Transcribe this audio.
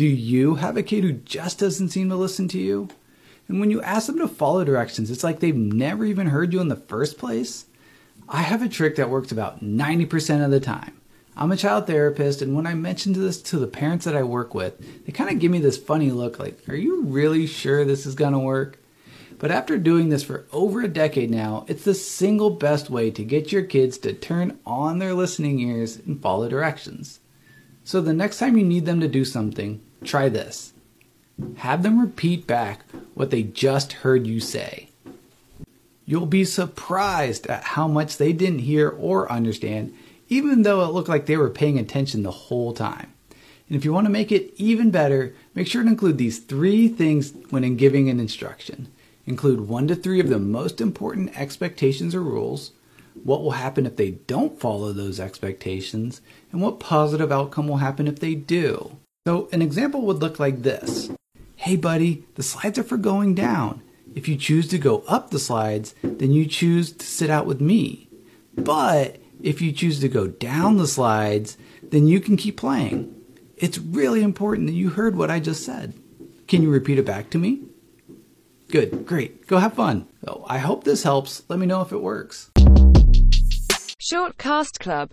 Do you have a kid who just doesn't seem to listen to you? And when you ask them to follow directions, it's like they've never even heard you in the first place? I have a trick that works about 90% of the time. I'm a child therapist, and when I mention this to the parents that I work with, they kind of give me this funny look like, Are you really sure this is going to work? But after doing this for over a decade now, it's the single best way to get your kids to turn on their listening ears and follow directions. So the next time you need them to do something, Try this. Have them repeat back what they just heard you say. You'll be surprised at how much they didn't hear or understand, even though it looked like they were paying attention the whole time. And if you want to make it even better, make sure to include these three things when in giving an instruction. Include one to three of the most important expectations or rules, what will happen if they don't follow those expectations, and what positive outcome will happen if they do. So an example would look like this. Hey buddy, the slides are for going down. If you choose to go up the slides, then you choose to sit out with me. But if you choose to go down the slides, then you can keep playing. It's really important that you heard what I just said. Can you repeat it back to me? Good, great. Go have fun. So I hope this helps. Let me know if it works. Shortcast Club